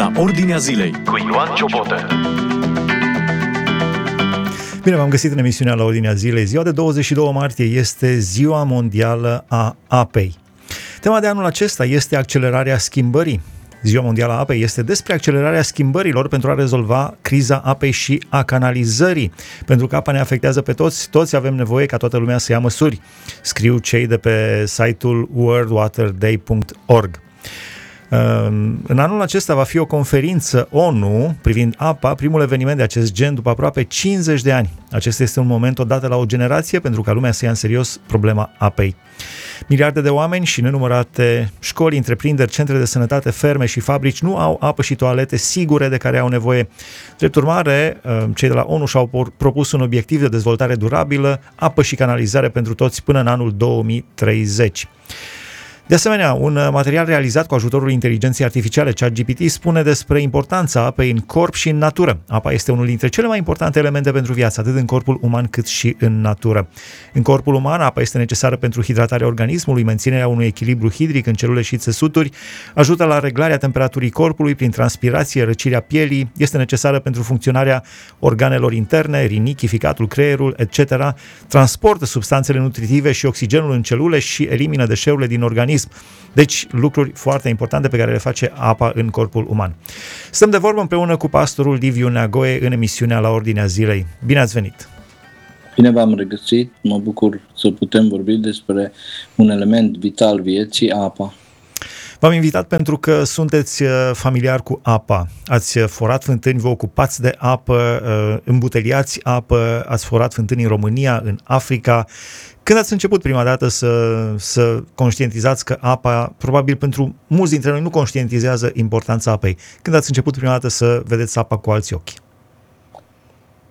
la Ordinea Zilei cu Ioan Ciobotă. Bine, v-am găsit în emisiunea la Ordinea Zilei. Ziua de 22 martie este Ziua Mondială a Apei. Tema de anul acesta este accelerarea schimbării. Ziua Mondială a Apei este despre accelerarea schimbărilor pentru a rezolva criza apei și a canalizării. Pentru că apa ne afectează pe toți, toți avem nevoie ca toată lumea să ia măsuri. Scriu cei de pe site-ul worldwaterday.org. În anul acesta va fi o conferință ONU privind apa, primul eveniment de acest gen după aproape 50 de ani. Acesta este un moment odată la o generație pentru ca lumea să ia în serios problema apei. Miliarde de oameni și nenumărate școli, întreprinderi, centre de sănătate, ferme și fabrici nu au apă și toalete sigure de care au nevoie. Drept urmare, cei de la ONU și-au propus un obiectiv de dezvoltare durabilă, apă și canalizare pentru toți până în anul 2030. De asemenea, un uh, material realizat cu ajutorul inteligenței artificiale ChatGPT spune despre importanța apei în corp și în natură. Apa este unul dintre cele mai importante elemente pentru viață, atât în corpul uman cât și în natură. În corpul uman, apa este necesară pentru hidratarea organismului, menținerea unui echilibru hidric în celule și țesuturi, ajută la reglarea temperaturii corpului prin transpirație, răcirea pielii, este necesară pentru funcționarea organelor interne, rinichii, ficatul, creierul, etc., transportă substanțele nutritive și oxigenul în celule și elimină deșeurile din organism organism. Deci, lucruri foarte importante pe care le face apa în corpul uman. Stăm de vorbă împreună cu pastorul Liviu Neagoe în emisiunea La Ordinea Zilei. Bine ați venit! Bine v-am regăsit, mă bucur să putem vorbi despre un element vital vieții, apa. V-am invitat pentru că sunteți uh, familiar cu apa. Ați uh, forat fântâni, vă ocupați de apă, uh, îmbuteliați apă, ați forat fântâni în România, în Africa când ați început prima dată să, să conștientizați că apa, probabil pentru mulți dintre noi nu conștientizează importanța apei, când ați început prima dată să vedeți apa cu alți ochi?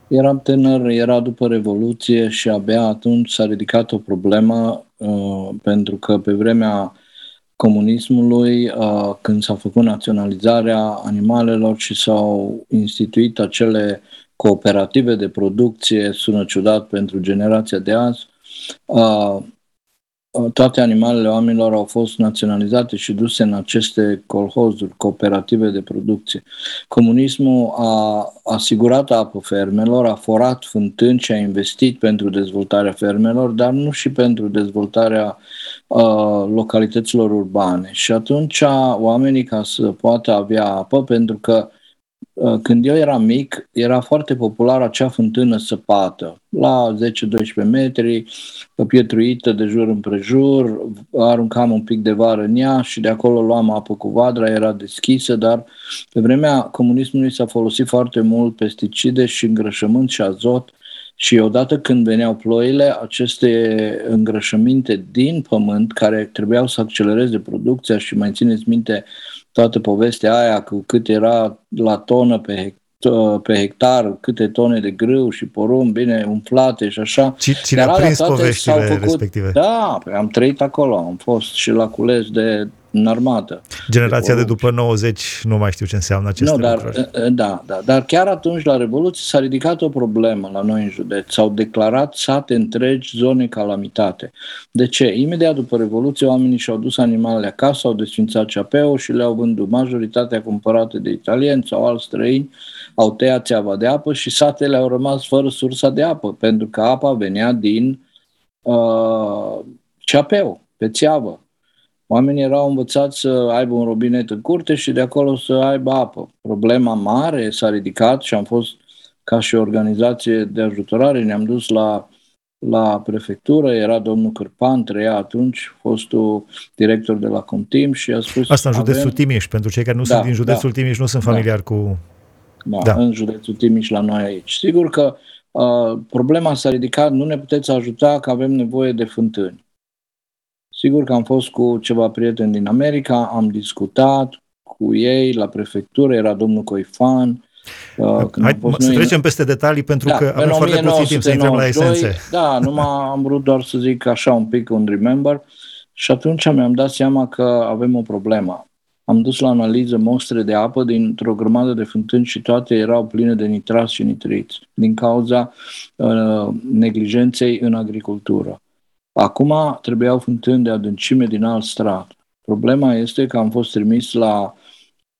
Eram tânăr, era după Revoluție și abia atunci s-a ridicat o problemă uh, pentru că pe vremea comunismului, uh, când s-a făcut naționalizarea animalelor și s-au instituit acele cooperative de producție, sună ciudat pentru generația de azi, toate animalele oamenilor au fost naționalizate și duse în aceste colhozuri, cooperative de producție. Comunismul a asigurat apă fermelor, a forat fântâni și a investit pentru dezvoltarea fermelor, dar nu și pentru dezvoltarea uh, localităților urbane. Și atunci oamenii, ca să poată avea apă, pentru că Uh, când eu eram mic, era foarte populară acea fântână săpată, la 10-12 metri, pietruită de jur împrejur, aruncam un pic de vară în ea și de acolo luam apă cu vadra, era deschisă, dar pe vremea comunismului s-a folosit foarte mult pesticide și îngrășământ și azot și odată când veneau ploile, aceste îngrășăminte din pământ, care trebuiau să accelereze producția și mai țineți minte, toată povestea aia cu cât era la tonă pe hectar pe hectar, câte tone de grâu și porumb, bine, umflate și așa. Cine a prins poveștile făcut, respective? Da, am trăit acolo, am fost și la cules de în armată. Generația de, de după 90 nu mai știu ce înseamnă aceste nu, dar, lucruri. Da, da, dar chiar atunci la Revoluție s-a ridicat o problemă la noi în județ. S-au declarat sate întregi zone calamitate. De ce? Imediat după Revoluție oamenii și-au dus animalele acasă, au desfințat ceapeul și le-au vândut. Majoritatea cumpărate de italieni sau alți străini au tăiat țeava de apă și satele au rămas fără sursa de apă, pentru că apa venea din uh, ceapeu, pe țeavă. Oamenii erau învățați să aibă un robinet în curte și de acolo să aibă apă. Problema mare s-a ridicat și am fost ca și organizație de ajutorare, ne-am dus la, la prefectură, era domnul Cârpan, trăia atunci, fostul director de la Contim și a spus... Asta în județul avem... Timiș, pentru cei care nu da, sunt din județul da, Timiș, nu sunt familiar da, cu... Da, da, în județul Timiș la noi aici. Sigur că uh, problema s-a ridicat, nu ne puteți ajuta că avem nevoie de fântâni. Sigur că am fost cu ceva prieteni din America, am discutat cu ei la prefectură, era domnul Coifan, uh, când Hai, să noi... trecem peste detalii pentru da, că avem foarte puțin timp să intrăm la esențe. Da, numai am vrut doar să zic așa un pic un remember și atunci mi-am dat seama că avem o problemă. Am dus la analiză mostre de apă dintr-o grămadă de fântâni și toate erau pline de nitrați și nitriți din cauza uh, neglijenței în agricultură. Acum trebuiau fântâni de adâncime din alt strat. Problema este că am fost trimis la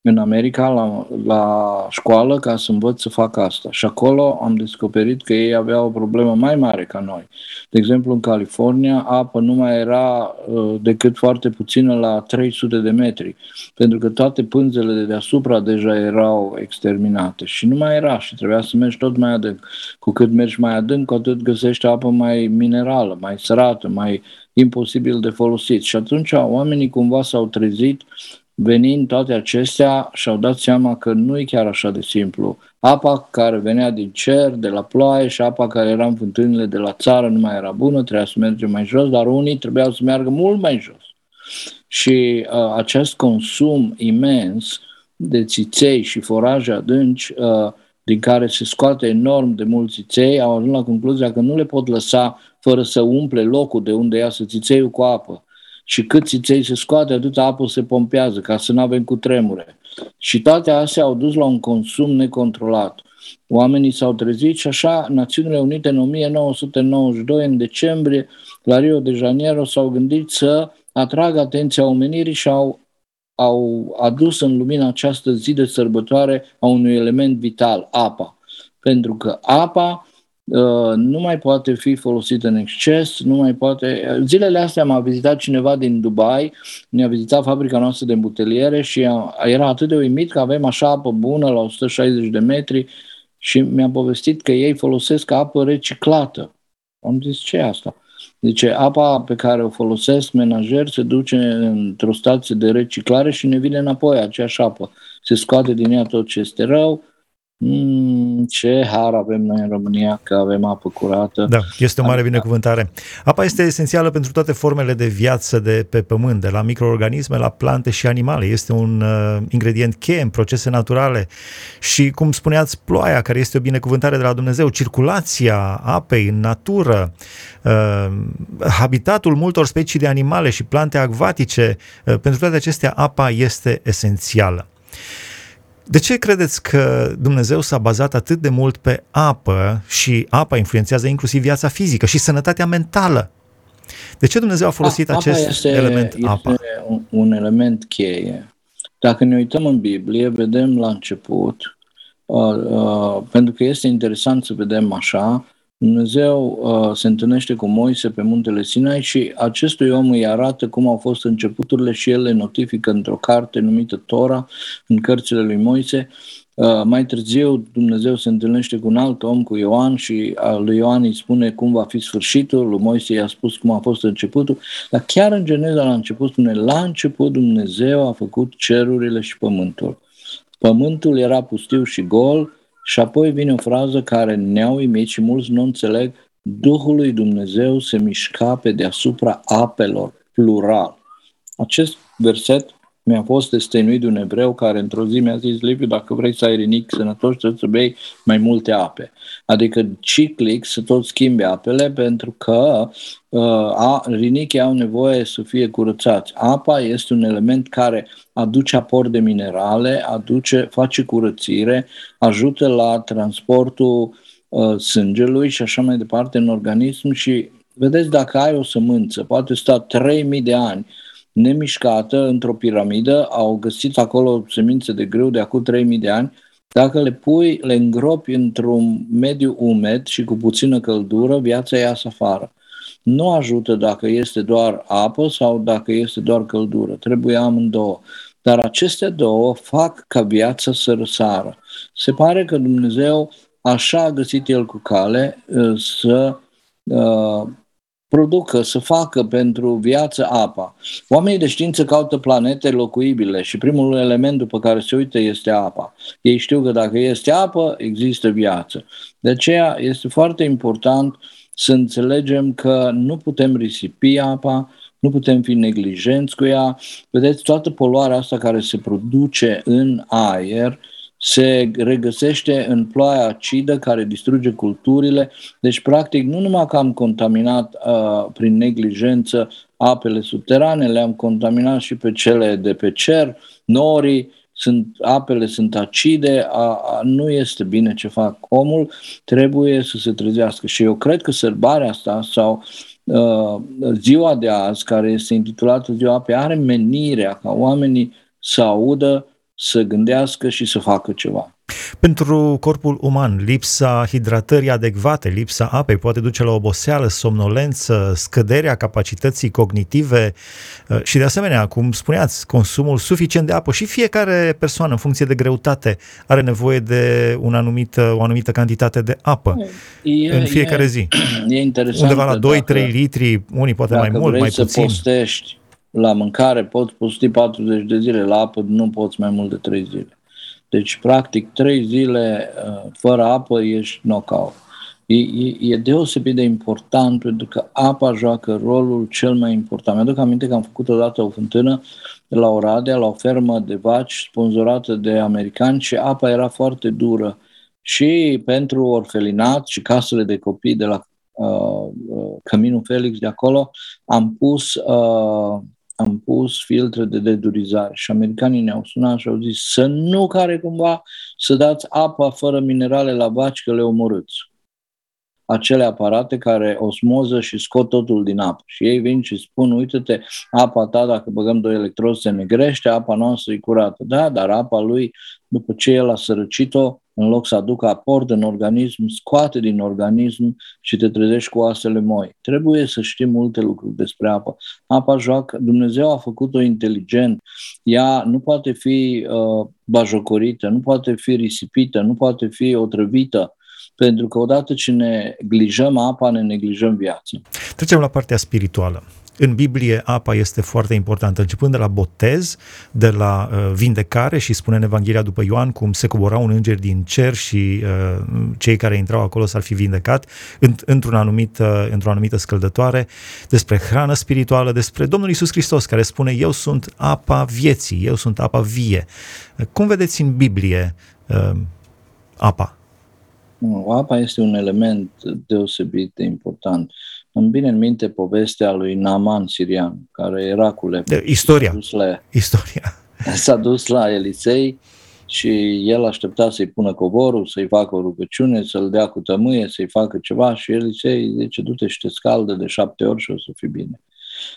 în America la, la școală ca să învăț să fac asta. Și acolo am descoperit că ei aveau o problemă mai mare ca noi. De exemplu, în California, apa nu mai era uh, decât foarte puțină la 300 de metri, pentru că toate pânzele de deasupra deja erau exterminate și nu mai era și trebuia să mergi tot mai adânc. Cu cât mergi mai adânc, cu atât găsești apă mai minerală, mai sărată, mai imposibil de folosit. Și atunci oamenii cumva s-au trezit venind toate acestea și-au dat seama că nu e chiar așa de simplu. Apa care venea din cer, de la ploaie și apa care era în fântânile de la țară nu mai era bună, trebuia să mergem mai jos, dar unii trebuiau să meargă mult mai jos. Și uh, acest consum imens de țiței și foraje adânci, uh, din care se scoate enorm de mulți țiței, au ajuns la concluzia că nu le pot lăsa fără să umple locul de unde iasă țițeiul cu apă și cât țiței se scoate, atâta apă se pompează, ca să nu avem cu tremure. Și toate astea au dus la un consum necontrolat. Oamenii s-au trezit și așa Națiunile Unite în 1992, în decembrie, la Rio de Janeiro, s-au gândit să atragă atenția omenirii și au, au adus în lumina această zi de sărbătoare a unui element vital, apa. Pentru că apa Uh, nu mai poate fi folosit în exces, nu mai poate... Zilele astea m-a vizitat cineva din Dubai, ne-a vizitat fabrica noastră de buteliere și era atât de uimit că avem așa apă bună la 160 de metri și mi-a povestit că ei folosesc apă reciclată. Am zis, ce e asta? Zice, apa pe care o folosesc menajer se duce într-o stație de reciclare și ne vine înapoi aceeași apă. Se scoate din ea tot ce este rău, Mm, ce har avem noi în România că avem apă curată. Da, este o mare binecuvântare. Apa este esențială pentru toate formele de viață de pe pământ, de la microorganisme la plante și animale. Este un uh, ingredient cheie în procese naturale și, cum spuneați, ploaia, care este o binecuvântare de la Dumnezeu, circulația apei în natură, uh, habitatul multor specii de animale și plante acvatice, uh, pentru toate acestea apa este esențială. De ce credeți că Dumnezeu s-a bazat atât de mult pe apă și apa influențează inclusiv viața fizică și sănătatea mentală? De ce Dumnezeu a folosit a, acest este, element este apa? Un, un element cheie. Dacă ne uităm în Biblie, vedem la început, uh, uh, pentru că este interesant să vedem așa, Dumnezeu uh, se întâlnește cu Moise pe muntele Sinai și acestui om îi arată cum au fost începuturile și el le notifică într-o carte numită Tora, în cărțile lui Moise. Uh, mai târziu Dumnezeu se întâlnește cu un alt om, cu Ioan, și uh, lui Ioan îi spune cum va fi sfârșitul, lui Moise i-a spus cum a fost începutul, dar chiar în Geneza la început spune, la început Dumnezeu a făcut cerurile și pământul. Pământul era pustiu și gol, și apoi vine o frază care ne-a uimit și mulți nu înțeleg, Duhul lui Dumnezeu se mișca pe deasupra apelor, plural. Acest verset mi-a fost destăinuit de un evreu care într-o zi mi-a zis, Liviu, dacă vrei să ai rinic sănătos, trebuie să bei mai multe ape. Adică ciclic să tot schimbi apele pentru că uh, a, rinichii au nevoie să fie curățați. Apa este un element care aduce aport de minerale, aduce, face curățire, ajută la transportul uh, sângelui și așa mai departe în organism și vedeți dacă ai o sămânță, poate sta 3000 de ani, nemișcată într-o piramidă, au găsit acolo semințe de grâu de acum 3000 de ani, dacă le pui, le îngropi într-un mediu umed și cu puțină căldură, viața iasă afară. Nu ajută dacă este doar apă sau dacă este doar căldură. Trebuie amândouă. Dar aceste două fac ca viața să răsară. Se pare că Dumnezeu așa a găsit El cu cale uh, să uh, producă, să facă pentru viață apa. Oamenii de știință caută planete locuibile și primul element după care se uită este apa. Ei știu că dacă este apă, există viață. De aceea este foarte important să înțelegem că nu putem risipi apa, nu putem fi neglijenți cu ea. Vedeți, toată poluarea asta care se produce în aer se regăsește în ploaia acidă care distruge culturile. Deci, practic, nu numai că am contaminat uh, prin neglijență apele subterane, le-am contaminat și pe cele de pe cer, norii, sunt, apele sunt acide, a, a, nu este bine ce fac omul, trebuie să se trezească. Și eu cred că sărbarea asta sau uh, ziua de azi, care este intitulată Ziua Apei, are menirea ca oamenii să audă să gândească și să facă ceva. Pentru corpul uman, lipsa hidratării adecvate, lipsa apei poate duce la oboseală, somnolență, scăderea capacității cognitive uh, și de asemenea, cum spuneați, consumul suficient de apă și fiecare persoană în funcție de greutate are nevoie de un anumit, o anumită cantitate de apă e, în fiecare e, zi. E interesant. Undeva la 2-3 litri, unii poate mai mult, mai să puțin. postești la mâncare poți posti 40 de zile, la apă nu poți mai mult de 3 zile. Deci, practic, 3 zile uh, fără apă ești knockout. E, e, e deosebit de important pentru că apa joacă rolul cel mai important. Mi-aduc aminte că am făcut odată o fântână la Oradea, la o fermă de vaci sponsorată de americani și apa era foarte dură. Și pentru orfelinat și casele de copii de la uh, uh Căminul Felix de acolo am pus uh, am pus filtre de dedurizare și americanii ne-au sunat și au zis să nu care cumva să dați apa fără minerale la vaci că le omorâți. Acele aparate care osmoză și scot totul din apă. Și ei vin și spun, uite-te, apa ta, dacă băgăm doi electrozi, se negrește, apa noastră e curată. Da, dar apa lui, după ce el a sărăcit-o, în loc să aducă aport în organism, scoate din organism și te trezești cu oasele moi. Trebuie să știi multe lucruri despre apă. Apa joacă, Dumnezeu a făcut-o inteligent. Ea nu poate fi uh, bajocorită, nu poate fi risipită, nu poate fi otrăvită pentru că odată ce ne neglijăm apa, ne neglijăm viața. Trecem la partea spirituală. În Biblie apa este foarte importantă, începând de la botez, de la uh, vindecare și spune în Evanghelia după Ioan cum se cobora un înger din cer și uh, cei care intrau acolo s-ar fi vindecat în, într-un anumit, uh, într-o anumită scăldătoare, despre hrană spirituală, despre Domnul Isus Hristos care spune eu sunt apa vieții, eu sunt apa vie. Cum vedeți în Biblie uh, apa? Apa este un element deosebit de important. Îmi bine în minte povestea lui Naman Sirian, care era cu lepre. Istoria. S-a dus la, Istoria. S-a dus la Elisei și el aștepta să-i pună covorul, să-i facă o rugăciune, să-l dea cu tămâie, să-i facă ceva și Elisei zice, du-te și te scaldă de șapte ori și o să fii bine.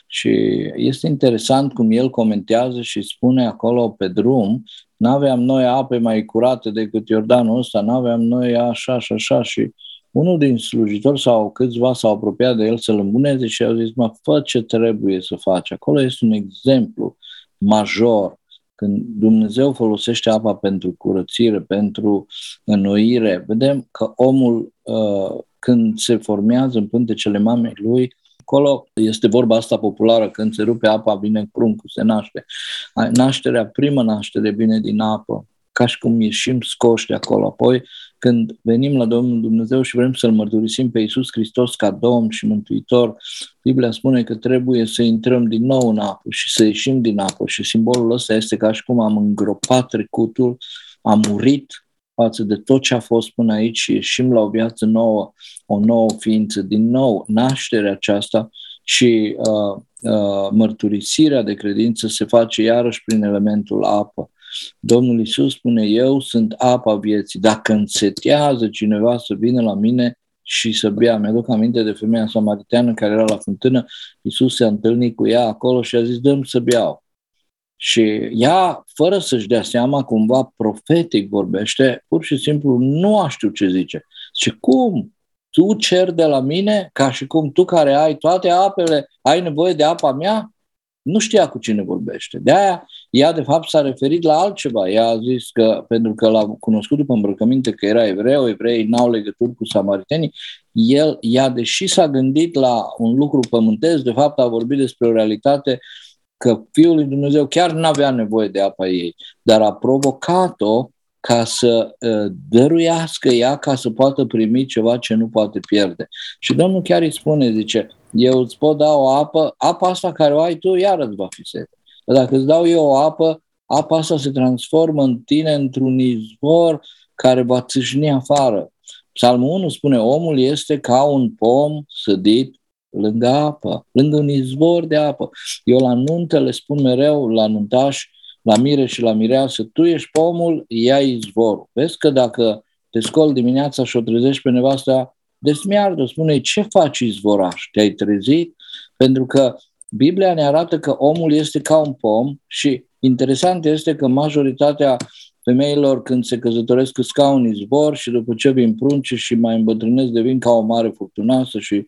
Și este interesant cum el comentează și spune acolo pe drum, n-aveam noi ape mai curate decât Iordanul ăsta, n-aveam noi așa și așa și unul din slujitori sau câțiva s-au apropiat de el să-l îmbuneze și au zis, mă, fă ce trebuie să faci. Acolo este un exemplu major când Dumnezeu folosește apa pentru curățire, pentru înnoire. Vedem că omul, uh, când se formează în pântecele mamei lui, Acolo este vorba asta populară, când se rupe apa, vine pruncul, se naște. Nașterea, prima naștere vine din apă, ca și cum ieșim scoși de acolo. Apoi, când venim la Domnul Dumnezeu și vrem să-L mărturisim pe Iisus Hristos ca Domn și Mântuitor, Biblia spune că trebuie să intrăm din nou în apă și să ieșim din apă și simbolul ăsta este ca și cum am îngropat trecutul, am murit față de tot ce a fost până aici și ieșim la o viață nouă, o nouă ființă, din nou nașterea aceasta și uh, uh, mărturisirea de credință se face iarăși prin elementul apă. Domnul Isus spune, eu sunt apa vieții. Dacă însetează cineva să vină la mine și să bea. Mi-aduc aminte de femeia samariteană care era la fântână, Isus se-a întâlnit cu ea acolo și a zis, dăm să beau. Și ea, fără să-și dea seama, cumva profetic vorbește, pur și simplu nu a știu ce zice. Și cum? Tu cer de la mine, ca și cum tu care ai toate apele, ai nevoie de apa mea? Nu știa cu cine vorbește. De aia, ea de fapt s-a referit la altceva. Ea a zis că, pentru că l-a cunoscut după îmbrăcăminte că era evreu, evreii n-au legături cu samaritenii, el, ea, deși s-a gândit la un lucru pământesc, de fapt a vorbit despre o realitate că Fiul lui Dumnezeu chiar nu avea nevoie de apa ei, dar a provocat-o ca să uh, dăruiască ea, ca să poată primi ceva ce nu poate pierde. Și Domnul chiar îi spune, zice, eu îți pot da o apă, apa asta care o ai tu, iar îți va fi sete. Dar dacă îți dau eu o apă, apa asta se transformă în tine într-un izvor care va țâșni afară. Psalmul 1 spune, omul este ca un pom sădit lângă apă, lângă un izvor de apă. Eu la nuntă le spun mereu la nuntaș, la mire și la mireasă, tu ești pomul, ia izvorul. Vezi că dacă te scol dimineața și o trezești pe nevasta, desmiardă, spune, ce faci izvoraș? Te-ai trezit? Pentru că Biblia ne arată că omul este ca un pom și Interesant este că majoritatea femeilor când se căsătoresc cu scaun zbor și după ce vin prunce și mai îmbătrânesc devin ca o mare furtunoasă și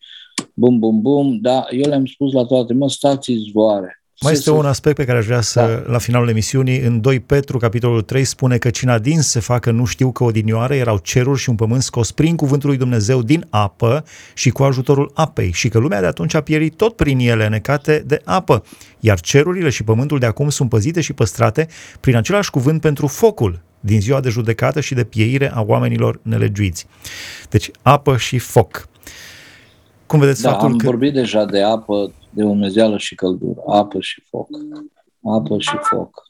bum, bum, bum, dar eu le-am spus la toate, mă, stați zvoare. Mai este un aspect pe care aș vrea să, da. la finalul emisiunii, în 2 Petru, capitolul 3, spune că cine din se facă nu știu că odinioară erau ceruri și un pământ scos prin cuvântul lui Dumnezeu din apă și cu ajutorul apei și că lumea de atunci a pierit tot prin ele necate de apă, iar cerurile și pământul de acum sunt păzite și păstrate prin același cuvânt pentru focul din ziua de judecată și de pieire a oamenilor nelegiuiți. Deci apă și foc. Cum vedeți da, faptul am că... vorbit deja de apă, de umezeală și căldură, apă și foc. Apă și foc.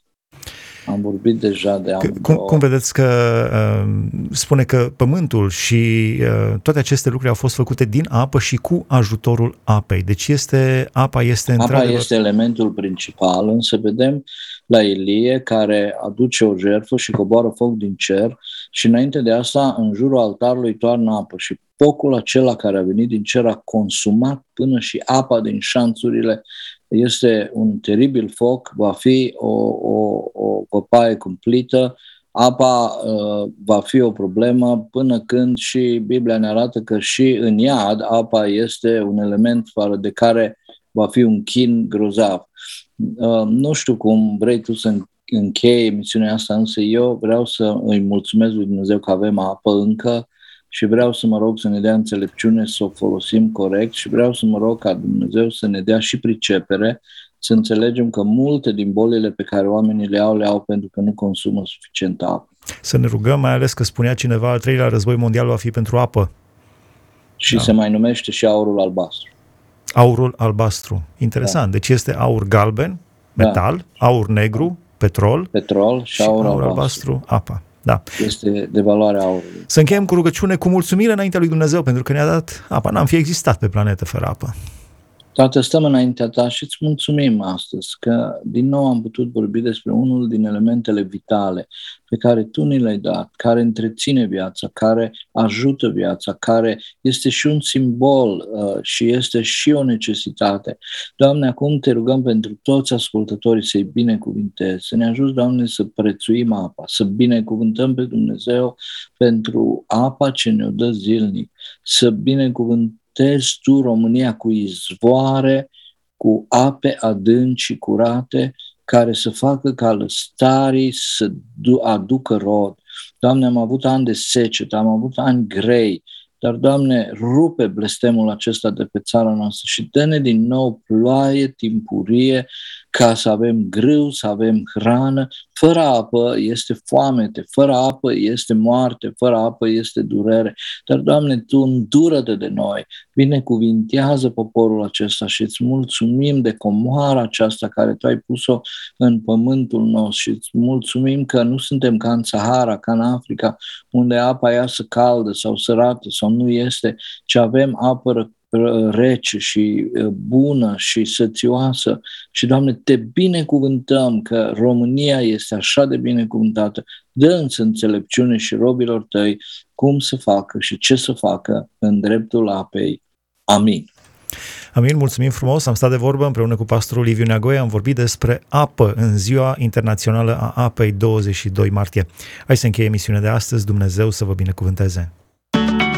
Am vorbit deja de apă. Cum, cum vedeți că uh, spune că pământul și uh, toate aceste lucruri au fost făcute din apă și cu ajutorul apei. Deci este apa este Apa este elementul principal, însă vedem la Ilie care aduce o jertfă și coboară foc din cer și înainte de asta în jurul altarului toarnă apă și focul acela care a venit din cer a consumat până și apa din șanțurile. Este un teribil foc, va fi o, o, o păpaie cumplită, apa uh, va fi o problemă până când și Biblia ne arată că și în iad apa este un element fără de care va fi un chin grozav. Uh, nu știu cum vrei tu să închei emisiunea asta, însă eu vreau să îi mulțumesc lui Dumnezeu că avem apă încă, și vreau să mă rog să ne dea înțelepciune să o folosim corect și vreau să mă rog ca Dumnezeu să ne dea și pricepere să înțelegem că multe din bolile pe care oamenii le au, le au pentru că nu consumă suficient apă. Să ne rugăm, mai ales că spunea cineva, al treilea război mondial va fi pentru apă. Și da. se mai numește și aurul albastru. Aurul albastru. Interesant. Da. Deci este aur galben, metal, da. aur negru, petrol, petrol și, și aur, aur albastru, albastru apa. Da. Este de valoare aurului. Să încheiem cu rugăciune, cu mulțumire înaintea lui Dumnezeu, pentru că ne-a dat apa. N-am fi existat pe planetă fără apă. Tată, stăm înaintea ta și îți mulțumim astăzi că din nou am putut vorbi despre unul din elementele vitale pe care Tu ni le-ai dat, care întreține viața, care ajută viața, care este și un simbol uh, și este și o necesitate. Doamne, acum te rugăm pentru toți ascultătorii să-i binecuvintezi, să ne ajut, Doamne, să prețuim apa, să binecuvântăm pe Dumnezeu pentru apa ce ne-o dă zilnic, să binecuvântăm botezi tu România cu izvoare, cu ape adânci și curate, care să facă ca lăstarii să aducă rod. Doamne, am avut ani de secetă, am avut ani grei, dar, Doamne, rupe blestemul acesta de pe țara noastră și dă-ne din nou ploaie timpurie ca să avem grâu, să avem hrană. Fără apă este foamete, fără apă este moarte, fără apă este durere. Dar, Doamne, Tu îndură-te de noi, binecuvintează poporul acesta și îți mulțumim de comoara aceasta care Tu ai pus-o în pământul nostru și îți mulțumim că nu suntem ca în Sahara, ca în Africa, unde apa iasă caldă sau sărată sau nu este, ci avem apă rece și bună și sățioasă. Și, Doamne, te binecuvântăm că România este așa de binecuvântată. dă să înțelepciune și robilor tăi cum să facă și ce să facă în dreptul apei. Amin. Amin, mulțumim frumos. Am stat de vorbă împreună cu pastorul Liviu Neagoie, am vorbit despre apă în ziua internațională a apei 22 martie. Hai să încheie emisiunea de astăzi. Dumnezeu să vă binecuvânteze.